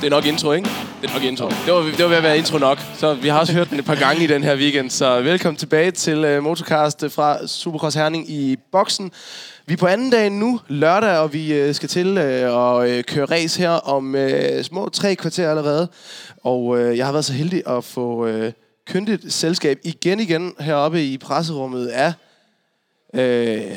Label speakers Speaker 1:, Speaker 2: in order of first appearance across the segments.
Speaker 1: Det er nok intro, ikke? Det er nok intro. Det var, det var ved at være intro nok. Så vi har også hørt den et par gange i den her weekend. Så velkommen tilbage til øh, uh, Motocast øh, fra Supercross Herning i boksen. Vi er på anden dag nu, lørdag, og vi uh, skal til uh, at uh, køre race her om uh, små tre kvarter allerede. Og uh, jeg har været så heldig at få uh, kyndigt selskab igen igen heroppe i presserummet af uh,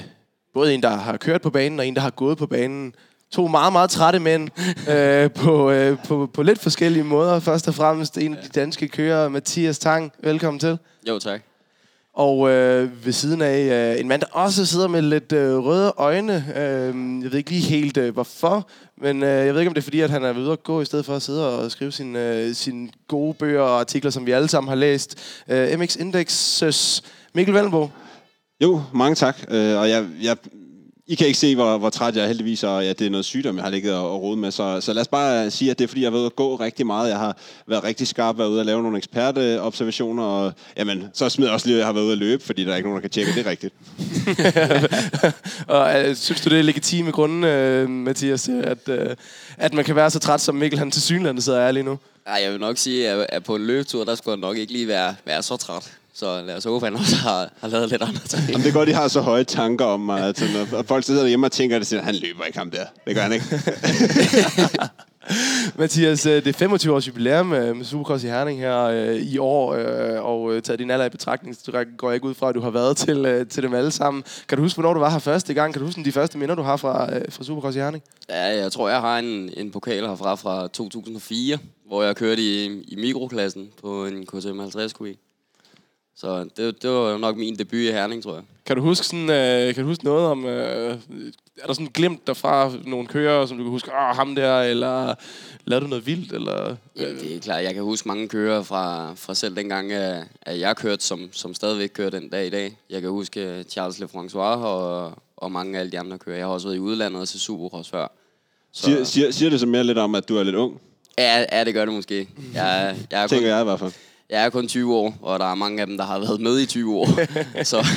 Speaker 1: både en, der har kørt på banen, og en, der har gået på banen to meget, meget trætte mænd øh, på, øh, på, på lidt forskellige måder. Først og fremmest en af de danske kører, Mathias Tang. Velkommen til.
Speaker 2: Jo, tak.
Speaker 1: Og øh, ved siden af øh, en mand, der også sidder med lidt øh, røde øjne. Øh, jeg ved ikke lige helt øh, hvorfor, men øh, jeg ved ikke, om det er fordi, at han er ude at gå, i stedet for at sidde og skrive sine øh, sin gode bøger og artikler, som vi alle sammen har læst. Øh, MX Indexes Mikkel Vellenbo.
Speaker 3: Jo, mange tak. Øh, og jeg, jeg i kan ikke se, hvor, hvor træt jeg er heldigvis, og ja, det er noget sygdom, jeg har ligget og, og rodet med. Så, så lad os bare sige, at det er, fordi jeg har været at gå rigtig meget. Jeg har været rigtig skarp, været ude at lave nogle eksperteobservationer, og jamen, så smider jeg også lige, at jeg har været ude at løbe, fordi der er ikke nogen, der kan tjekke, det er rigtigt.
Speaker 1: og uh, synes du, det er legitime grunde, uh, Mathias, at, uh, at man kan være så træt, som Mikkel han til synlande sidder er lige nu?
Speaker 2: Ej, jeg vil nok sige, at, at på en løbetur, der skulle jeg nok ikke lige være, være så træt. Så lad os håbe, at han også har, har lavet lidt andre ting.
Speaker 3: Jamen, det er godt, de har så høje tanker om mig. Altså, når folk sidder derhjemme og tænker, at han løber ikke ham der. Det gør han ikke.
Speaker 1: Mathias, øh, det er 25 års jubilæum med Supercross i Herning her øh, i år, øh, og taget din alder i betragtning, så går jeg ikke ud fra, at du har været til, til dem alle sammen. Kan du huske, hvornår du var her første gang? Kan du huske de første minder, du har fra, fra Supercross i Herning?
Speaker 2: Ja, jeg tror, jeg har en, en pokal herfra fra 2004, hvor jeg kørte i, i mikroklassen på en KTM 50 QE. Så det, det var nok min debut i Herning, tror jeg.
Speaker 1: Kan du huske, sådan, øh, kan du huske noget om... Øh, er der sådan glemt derfra nogle kører, som du kan huske, åh, ham der, eller lavede du noget vildt? Eller,
Speaker 2: ja, det er klart. Jeg kan huske mange kører fra, fra selv dengang, at jeg kørte, som, som stadigvæk kører den dag i dag. Jeg kan huske øh, Charles Lefrancois og, og mange af alle de andre kører. Jeg har også været i udlandet og til Supercross før.
Speaker 3: Så... Siger, siger, siger det så mere lidt om, at du er lidt ung?
Speaker 2: Ja, ja det gør det måske. Jeg,
Speaker 3: jeg er Tænker kun... jeg i hvert fald.
Speaker 2: Jeg er kun 20 år, og der er mange af dem, der har været med i 20 år. så.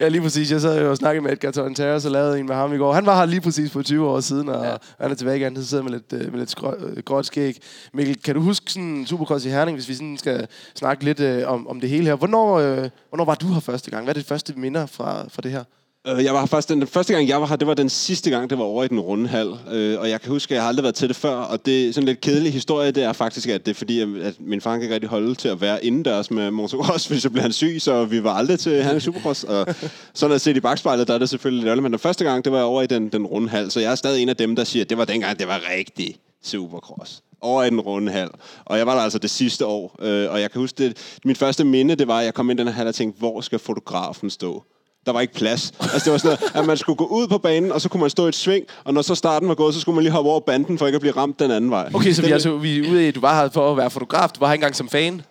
Speaker 1: Ja, lige præcis. Jeg sad jo og snakkede med Edgar Torrentera, og lavede en med ham i går. Han var her lige præcis for 20 år siden, og ja. han er tilbage igen, så sidder med lidt, øh, med lidt skrå, øh, gråt skæg. Mikkel, kan du huske sådan Supercross i Herning, hvis vi sådan skal snakke lidt øh, om, om det hele her? Hvornår, øh, hvornår var du her første gang? Hvad er det første minder fra, fra det her?
Speaker 3: Øh, jeg var faktisk den, den første gang, jeg var her, det var den sidste gang, det var over i den runde hal. Øh, og jeg kan huske, at jeg har aldrig været til det før. Og det er sådan en lidt kedelig historie, det er faktisk, at det er fordi, at min far kan ikke rigtig holde til at være indendørs med motocross, hvis så blev han syg, så vi var aldrig til han Supercross. Og så når jeg set i bagspejlet, der er det selvfølgelig lidt Men den første gang, det var over i den, den runde hal. Så jeg er stadig en af dem, der siger, at det var dengang, det var rigtig Supercross over i den runde hal. Og jeg var der altså det sidste år. Øh, og jeg kan huske, det, min første minde, det var, at jeg kom ind i den her hal og tænkte, hvor skal fotografen stå? Der var ikke plads. Altså, det var sådan noget, at man skulle gå ud på banen, og så kunne man stå i et sving, og når så starten var gået, så skulle man lige hoppe over banden, for ikke at blive ramt den anden vej.
Speaker 1: Okay, så vi, altså, vi er ude i, du var her for at være fotograf, du var her engang som fan?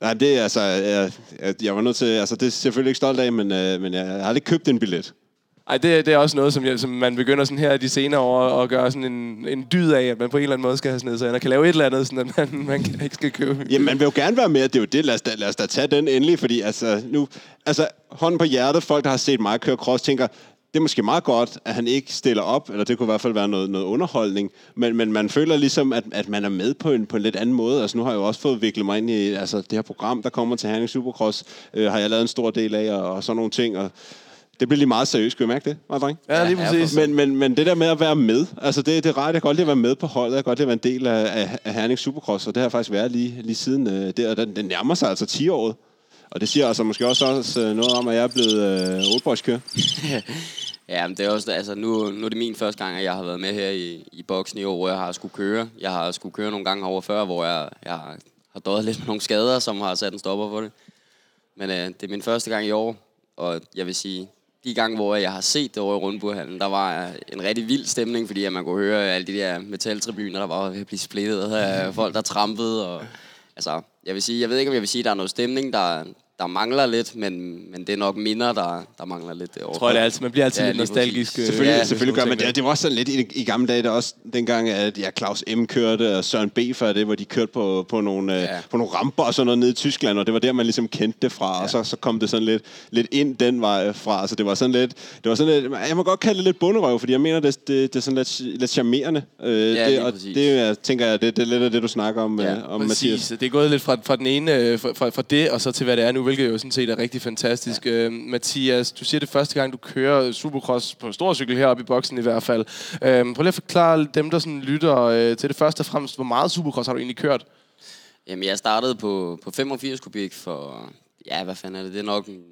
Speaker 3: Nej, det er altså, jeg, jeg var nødt til, altså det er selvfølgelig ikke stolt af, men, øh, men jeg har aldrig købt en billet.
Speaker 1: Ej, det, det er også noget, som, jeg, som man begynder sådan her de senere år at gøre sådan en, en dyd af, at man på en eller anden måde skal have sådan noget, så kan lave et eller andet, sådan at man, man ikke skal købe.
Speaker 3: Jamen, man vil jo gerne være med, det er jo det. Lad os da, lad os da tage den endelig, fordi altså, nu, altså, hånden på hjertet, folk, der har set mig køre cross, tænker, det er måske meget godt, at han ikke stiller op, eller det kunne i hvert fald være noget, noget underholdning, men, men man føler ligesom, at, at man er med på en, på en lidt anden måde. Altså nu har jeg jo også fået viklet mig ind i altså, det her program, der kommer til Herning Supercross, øh, har jeg lavet en stor del af, og, og sådan nogle ting, og det bliver lige meget seriøst, kan I mærke det, meget dreng?
Speaker 1: Ja, lige præcis.
Speaker 3: Men, men, men det der med at være med, altså det, det er rart, jeg kan godt lide at være med på holdet, jeg kan godt lide at være en del af, af, af Herning Supercross, og det har faktisk været lige, lige siden øh, det, og den, den nærmer sig altså 10 år. Og det siger altså måske også, også øh, noget om, at jeg er blevet øh, oldboys
Speaker 2: Ja, men det er også, altså nu, nu er det min første gang, at jeg har været med her i, i boksen i år, hvor jeg har skulle køre. Jeg har skulle køre nogle gange over før, hvor jeg, jeg har døjet lidt med nogle skader, som har sat en stopper for det. Men øh, det er min første gang i år, og jeg vil sige, de gange, hvor jeg har set det over i Rundburghallen, der var en rigtig vild stemning, fordi at man kunne høre alle de der metaltribuner, der var ved at blive splittet af folk, der trampede. Og, altså, jeg vil sige, jeg ved ikke, om jeg vil sige, at der er noget stemning, der, der mangler lidt, men, men det er nok minder, der, der mangler lidt derovre.
Speaker 1: Jeg tror, det altid, man bliver altid
Speaker 2: Ja,
Speaker 1: lidt nostalgisk. øh,
Speaker 3: Selvfølgelig,
Speaker 2: Ja,
Speaker 3: selvfølgelig gør man det. Det var også sådan lidt i, i gamle dage, der også dengang, at ja, Claus M. kørte, og Søren B. før det, hvor de kørte på, på, nogle, ja.
Speaker 2: Ja.
Speaker 3: på nogle ramper og sådan noget nede i Tyskland, og det var der, man ligesom kendte det fra, ja. og så, så kom det sådan lidt, lidt ind den vej fra. Altså, det var sådan lidt, det var sådan lidt, jeg må godt kalde det lidt bunderøv, fordi jeg mener, det, det, det er sådan lidt, lidt charmerende. Øh,
Speaker 2: Ja,
Speaker 3: det,
Speaker 2: lige
Speaker 3: og
Speaker 2: præcis.
Speaker 3: det, jeg tænker jeg, det, det er lidt af det, du snakker om,
Speaker 2: Ja,
Speaker 3: ja, om
Speaker 1: Præcis.
Speaker 3: Mathias.
Speaker 1: Det er gået lidt fra, fra den ene, øh, fra, fra, fra det, og så til hvad det er nu, hvilket jo sådan set er rigtig fantastisk. Ja. Øh, Mathias, du siger det første gang, du kører Supercross på en stor cykel heroppe i boksen i hvert fald. Øh, prøv lige at forklare dem, der sådan lytter øh, til det første og fremmest, hvor meget Supercross har du egentlig kørt?
Speaker 2: Jamen, jeg startede på, på 85 kubik for, ja, hvad fanden er det? Det er nok en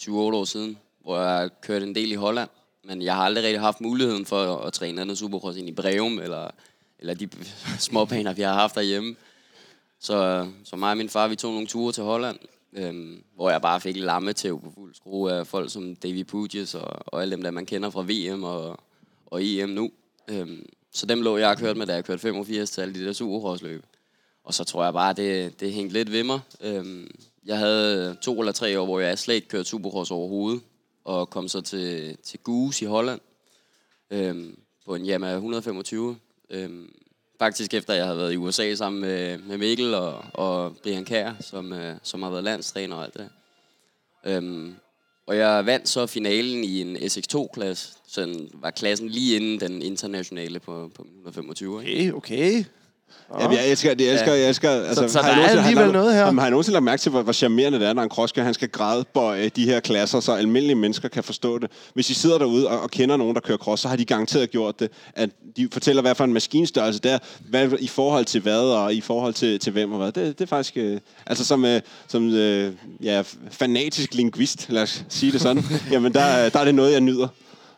Speaker 2: 7-8 år siden, hvor jeg kørte en del i Holland. Men jeg har aldrig rigtig haft muligheden for at, at træne andet supercross ind i Breum, eller, eller de småbaner, vi har haft derhjemme. Så, så mig og min far, vi tog nogle ture til Holland, øhm, hvor jeg bare fik lamme til på fuld skrue af folk som Davy Puges og, og alle dem, der man kender fra VM og, og EM nu. Øhm, så dem lå jeg og kørte med, da jeg kørte 85 til alle de der supercrossløb. Og så tror jeg bare, det, det hængte lidt ved mig. Øhm, jeg havde to eller tre år, hvor jeg slet ikke kørte supercross overhovedet, og kom så til, til Goose i Holland, øhm, på en Yamaha 125. Øhm, faktisk efter jeg havde været i USA sammen med, med Mikkel og, og Brian Kær, som, øh, som har været landstræner og alt det. Øhm, og jeg vandt så finalen i en SX2-klasse, så var klassen lige inden den internationale på, på 125. Ikke?
Speaker 1: Okay, okay.
Speaker 3: Jamen, jeg elsker, jeg elsker, jeg elsker. Altså,
Speaker 1: så
Speaker 3: har
Speaker 1: der er
Speaker 3: har
Speaker 1: alligevel noget her?
Speaker 3: Jamen, har I nogensinde lagt mærke til, hvor, hvor charmerende det er, når en crosskører, han skal gradbøje de her klasser, så almindelige mennesker kan forstå det. Hvis I sidder derude og, og kender nogen, der kører cross, så har de garanteret gjort det. At de fortæller, hvad for en maskinstørrelse det er, hvad, i forhold til hvad, og i forhold til, til hvem og hvad. Det, det er faktisk... Øh, altså som, øh, som øh, ja, fanatisk linguist, lad os sige det sådan, jamen der, der er det noget, jeg nyder.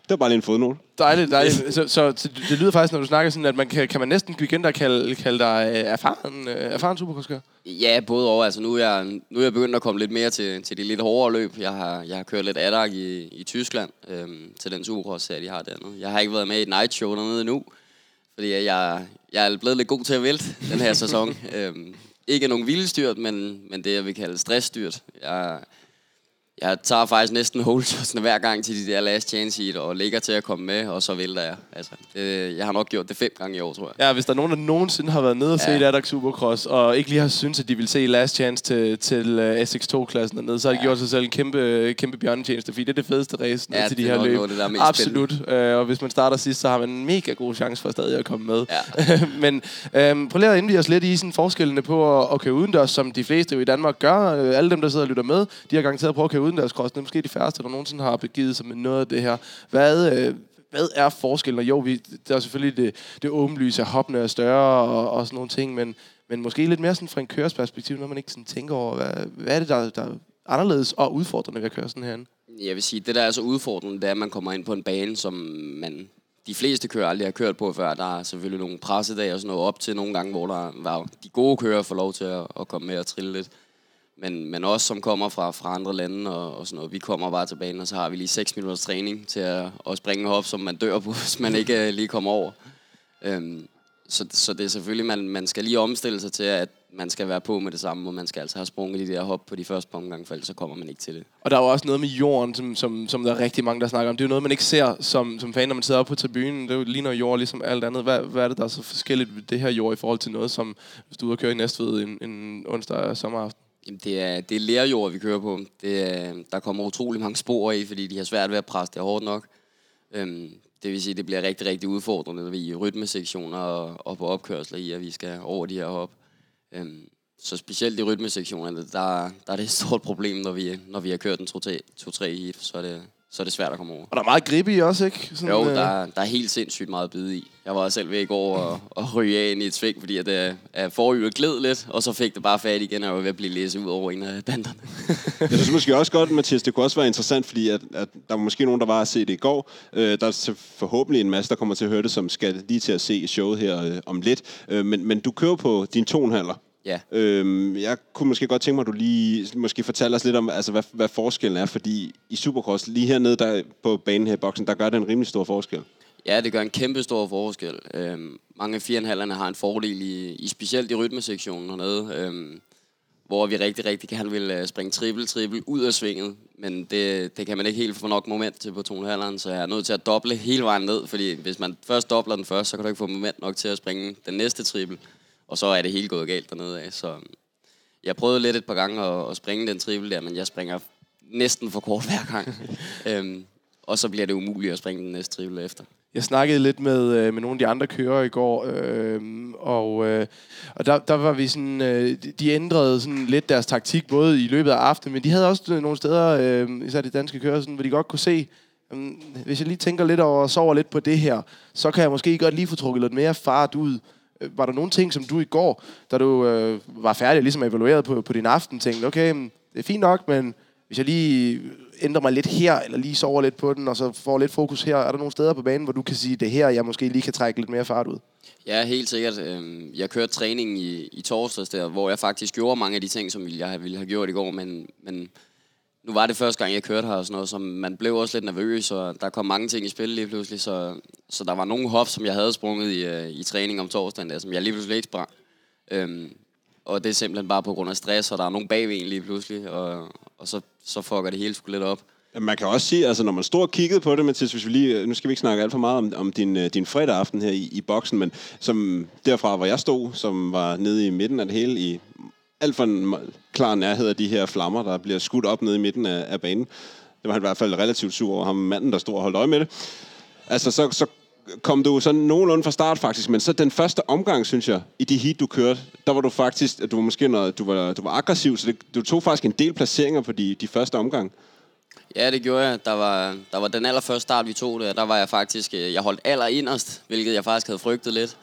Speaker 3: Det var bare lige en fodnote.
Speaker 1: Dejligt, dejligt. Så, så, så det lyder faktisk, når du snakker sådan, at man kan, kan man næsten begynde at kalde, kalde dig øh, erfaren, øh, erfaren supercrosskører?
Speaker 2: Ja, både over. Altså, nu, er jeg, nu er jeg begyndt at komme lidt mere til, til de lidt hårdere løb. Jeg har, jeg har kørt lidt ADAC i, i Tyskland øhm, til den supercross-serie, de har dernede. Jeg har ikke været med i et night show dernede endnu, fordi jeg, jeg er blevet lidt god til at vælte den her sæson. øhm, ikke nogen vildstyrt, men, men det, jeg vil kalde stressstyrt. Jeg, jeg tager faktisk næsten holeshotsene hver gang til de der last chance heat, og ligger til at komme med, og så vælter jeg. Altså, det, jeg har nok gjort det fem gange i år, tror jeg.
Speaker 1: Ja, hvis der er nogen, der nogensinde har været nede og set
Speaker 2: Ja.
Speaker 1: ja. Adak Supercross, og ikke lige har syntes, at de vil se Last Chance til, til uh, SX2-klassen dernede, så har de
Speaker 2: Ja.
Speaker 1: gjort sig selv en kæmpe, kæmpe bjørnetjeneste, fordi det er det fedeste race
Speaker 2: Ja,
Speaker 1: til de
Speaker 2: er
Speaker 1: her løb.
Speaker 2: noget det, der er mest
Speaker 1: Absolut. Uh, og hvis man starter sidst, så har man en mega god chance for stadig at komme med.
Speaker 2: Ja.
Speaker 1: Men øhm, prøv lige at indvige os lidt i sådan forskellene på at, at køre udendørs, som de fleste jo i Danmark gør. Øh, Alle dem, der sidder og lytter med, de har garanteret prøvet at køre udendørs. Det er måske de færreste, der nogensinde har begivet sig med noget af det her. Hvad, øh, hvad er forskellen? Og jo, vi, der er selvfølgelig det, det åbenlyse, at hoppene er større og, og sådan nogle ting, men, men måske lidt mere sådan fra en kørersperspektiv, når man ikke sådan tænker over, hvad, hvad er det, der, der er anderledes og udfordrende ved at køre sådan herinde?
Speaker 2: Jeg vil sige, det der er så udfordrende, det er, at man kommer ind på en bane, som man de fleste kører aldrig har kørt på før. Der er selvfølgelig nogle pressedage og sådan noget op til nogle gange, hvor der var de gode kører får lov til at, at komme med og trille lidt. Men, men også som kommer fra, fra andre lande og, og sådan noget. Vi kommer bare til banen, og så har vi lige 6 minutters træning til at, at springe hop, som man dør på, hvis man ikke øh, lige kommer over. Øhm, så, så det er selvfølgelig, man, man skal lige omstille sig til, at man skal være på med det samme, og man skal altså have sprunget de der hop på de første par omgange, for ellers så kommer man ikke til det.
Speaker 1: Og der er jo også noget med jorden, som, som, som der er rigtig mange, der snakker om. Det er jo noget, man ikke ser som, som fan, når man sidder oppe på tribunen. Det er jo ligner jord ligesom alt andet. Hvad, hvad er det, der er så forskelligt ved det her jord i forhold til noget, som hvis du er ude og køre i Næstved en, en onsdag sommeraften?
Speaker 2: Jamen, det er, det er lærjord, vi kører på. Det er, der kommer utrolig mange spor i, fordi de har svært ved at presse det hårdt nok. Øhm, det vil sige, det bliver rigtig, rigtig udfordrende, når vi er i rytmesektioner og, og på opkørsler i, at vi skal over de her hop. Øhm, så specielt i rytmesektionerne, der, der er det et stort problem, når vi, når vi har kørt en 2-3 i, så er, det, så er det svært at komme over.
Speaker 1: Og der er meget grib i også, ikke? Sådan,
Speaker 2: Jo,
Speaker 1: øh,
Speaker 2: der, er- der er helt sindssygt meget bid i. Jeg var selv ved i går og, og ryge af ind i et sving, fordi at, øh, at forhjulet gled lidt, og så fik det bare fat igen, og jeg var ved at blive læst ud over en af banderne.
Speaker 3: Jeg synes måske også godt, Mathias, det kunne også være interessant, fordi at, at der var måske nogen, der var at se det i går. Øh, der er forhåbentlig en masse, der kommer til at høre det, som skal lige til at se showet her øh, om lidt. Øh, men, men du kører på din tonhaller.
Speaker 2: Ja.
Speaker 3: Øhm, jeg kunne måske godt tænke mig, at du lige måske fortæller os lidt om, altså, hvad, hvad forskellen er, fordi i Supercross, lige hernede der, på banen her i boksen, der gør det en rimelig stor forskel.
Speaker 2: Ja, det gør en kæmpe stor forskel. Øhm, mange af firenhallerne har en fordel, i, i specielt i rytmesektionen hernede, øhm, hvor vi rigtig, rigtig gerne vil øh, springe triple, triple ud af svinget. Men det, det kan man ikke helt få nok moment til på 2,5'eren, så jeg er nødt til at doble hele vejen ned, fordi hvis man først dobler den først, så kan du ikke få moment nok til at springe den næste triple, og så er det helt gået galt dernede af. Så jeg prøvede lidt et par gange at, at springe den triple der, men jeg springer næsten for kort hver gang. øhm, og så bliver det umuligt at springe den næste triple efter.
Speaker 1: Jeg snakkede lidt med, øh, med nogle af de andre kører i går, øh, og, øh, og der, der var vi sådan, øh, de ændrede sådan lidt deres taktik, både i løbet af aftenen, men de havde også øh, nogle steder, øh, især de danske kører, sådan, hvor de godt kunne se, øh, hvis jeg lige tænker lidt over og sover lidt på det her, så kan jeg måske godt lige få trukket lidt mere fart ud. Øh, var der nogle ting, som du i går, da du øh, var færdig og ligesom evalueret på, på din aften, tænkte, okay, mm, det er fint nok, men hvis jeg lige øh, ændrer mig lidt her, eller lige sover lidt på den, og så får lidt fokus her, er der nogle steder på banen, hvor du kan sige, det her, jeg måske lige kan trække lidt mere fart ud?
Speaker 2: Ja, helt sikkert. Øhm, jeg kørte træning i, i torsdags der, hvor jeg faktisk gjorde mange af de ting, som jeg ville have gjort i går, men, men nu var det første gang, jeg kørte her og sådan noget, så man blev også lidt nervøs, og der kom mange ting i spil lige pludselig, så, så der var nogle hop, som jeg havde sprunget i, øh, i træning om torsdagen, der, som jeg lige pludselig ikke sprang. Øhm, og det er simpelthen bare på grund af stress, og der er nogen bagved en lige pludselig, og, og så, så fucker det hele sgu lidt op.
Speaker 3: Man kan også sige, altså når man står og kiggede på det, Mathis, hvis vi lige, øh, nu skal vi ikke snakke alt for meget om, om din, øh, din fredag aften her i, i boksen, men som derfra, hvor jeg stod, som var nede i midten af det hele, i alt for en klar nærhed af de her flammer, der bliver skudt op nede i midten af, af banen. Det var han i hvert fald relativt sur over ham, manden, der stod og holdt øje med det. Altså, så, så kom du sådan nogenlunde fra start faktisk, men så den første omgang, synes jeg, i de heat, du kørte, der var du faktisk, du var måske noget, du var, du var aggressiv, så det, du tog faktisk en del placeringer på de, de første omgang.
Speaker 2: Ja, det gjorde jeg. Der var, der var den allerførste start, vi tog der, der var jeg faktisk, øh, jeg holdt aller inderst, hvilket jeg faktisk havde frygtet lidt.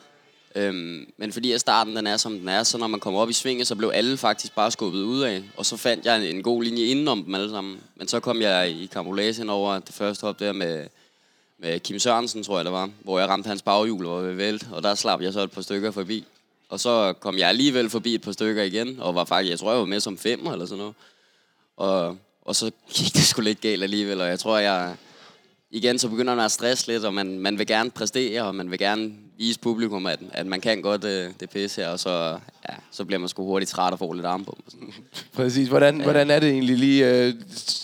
Speaker 2: Øhm, men fordi at starten den er, som den er, så når man kommer op i svinget, så blev alle faktisk bare skubbet ud af. Og så fandt jeg en, en god linje indenom dem alle sammen. Men så kom jeg i karambolage over det første hop der med, med Kim Sørensen, tror jeg det var, hvor jeg ramte hans baghjul og var vælt, og der slap jeg så et par stykker forbi. Og så kom jeg alligevel forbi et par stykker igen, og var faktisk, jeg tror, jeg var med som femmer eller sådan noget. Og, og så gik det sgu lidt galt alligevel, og jeg tror, jeg... Igen, så begynder man at stresse lidt, og man, man vil gerne præstere, og man vil gerne vise publikum, at, at man kan godt øh, det pisse her, og så, ja, så bliver man sgu hurtigt træt og får lidt sådan.
Speaker 1: Præcis. Hvordan, ja. hvordan er det egentlig lige, øh,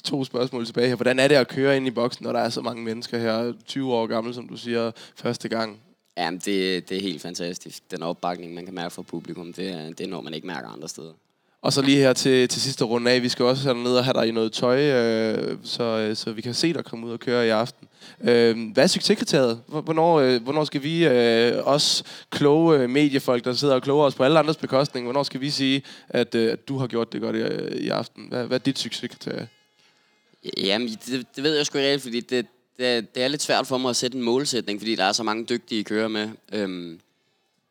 Speaker 1: to spørgsmål tilbage her, hvordan er det at køre ind i boksen, når der er så mange mennesker her, 20 år gammel, som du siger, første gang?
Speaker 2: Jamen, det, det er helt fantastisk. Den opbakning, man kan mærke fra publikum, det, det noget, man ikke mærker andre steder.
Speaker 1: Og så lige her til, til sidste runde af, vi skal også ned og have dig i noget tøj, øh, så, øh, så vi kan se dig komme ud og køre i aften. Øh, hvad er succeskriteriet? Hvornår, øh, hvornår skal vi, øh, os kloge øh, mediefolk, der sidder og kloger os på alle andres bekostning, hvornår skal vi sige, at, øh, at du har gjort det godt i, øh, i aften? Hvad, hvad er dit succeskriterie?
Speaker 2: Jamen, det, det ved jeg sgu ikke fordi det, det, det er lidt svært for mig at sætte en målsætning, fordi der er så mange dygtige kører med. Øhm,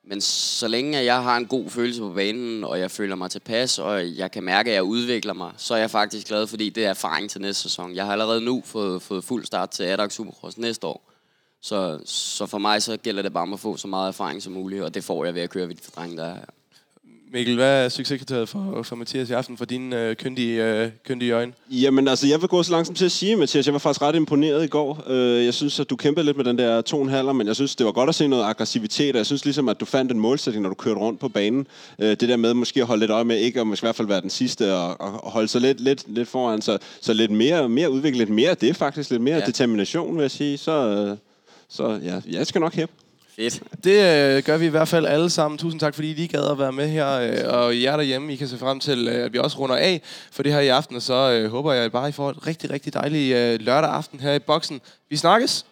Speaker 2: men så længe jeg har en god følelse på banen, og jeg føler mig tilpas, og jeg kan mærke, at jeg udvikler mig, så er jeg faktisk glad, fordi det er erfaring til næste sæson. Jeg har allerede nu fået, fået fuld start til Adax Supercross næste år. Så, så for mig så gælder det bare om at få så meget erfaring som muligt, og det får jeg ved at køre ved de drenge, der er her.
Speaker 1: Mikkel, hvad er succeskriteriet for, for Mathias i aften, for dine øh, kyndige, øh, kyndige øjne?
Speaker 3: Jamen altså, jeg vil gå så langsomt til at sige, Mathias, jeg var faktisk ret imponeret i går. Øh, Jeg synes, at du kæmpede lidt med den der to og en halver, men jeg synes, det var godt at se noget aggressivitet, og jeg synes ligesom, at du fandt en målsætning, når du kørte rundt på banen. Øh, Det der med måske at holde lidt øje med, ikke at måske i hvert fald være den sidste, og, og holde sig lidt, lidt, lidt foran, så, så lidt mere, mere udvikle lidt mere det faktisk, lidt mere.
Speaker 2: Ja.
Speaker 3: determination, vil jeg sige. Så, øh, så ja, jeg skal nok hæppe.
Speaker 2: Fedt.
Speaker 1: Det øh, gør vi i hvert fald alle sammen. Tusind tak, fordi I lige gad at være med her. Øh, og jer derhjemme, I kan se frem til, øh, at vi også runder af for det her i aften. Og så øh, håber jeg bare, I får et rigtig, rigtig dejligt øh, lørdag aften her i boksen. Vi snakkes!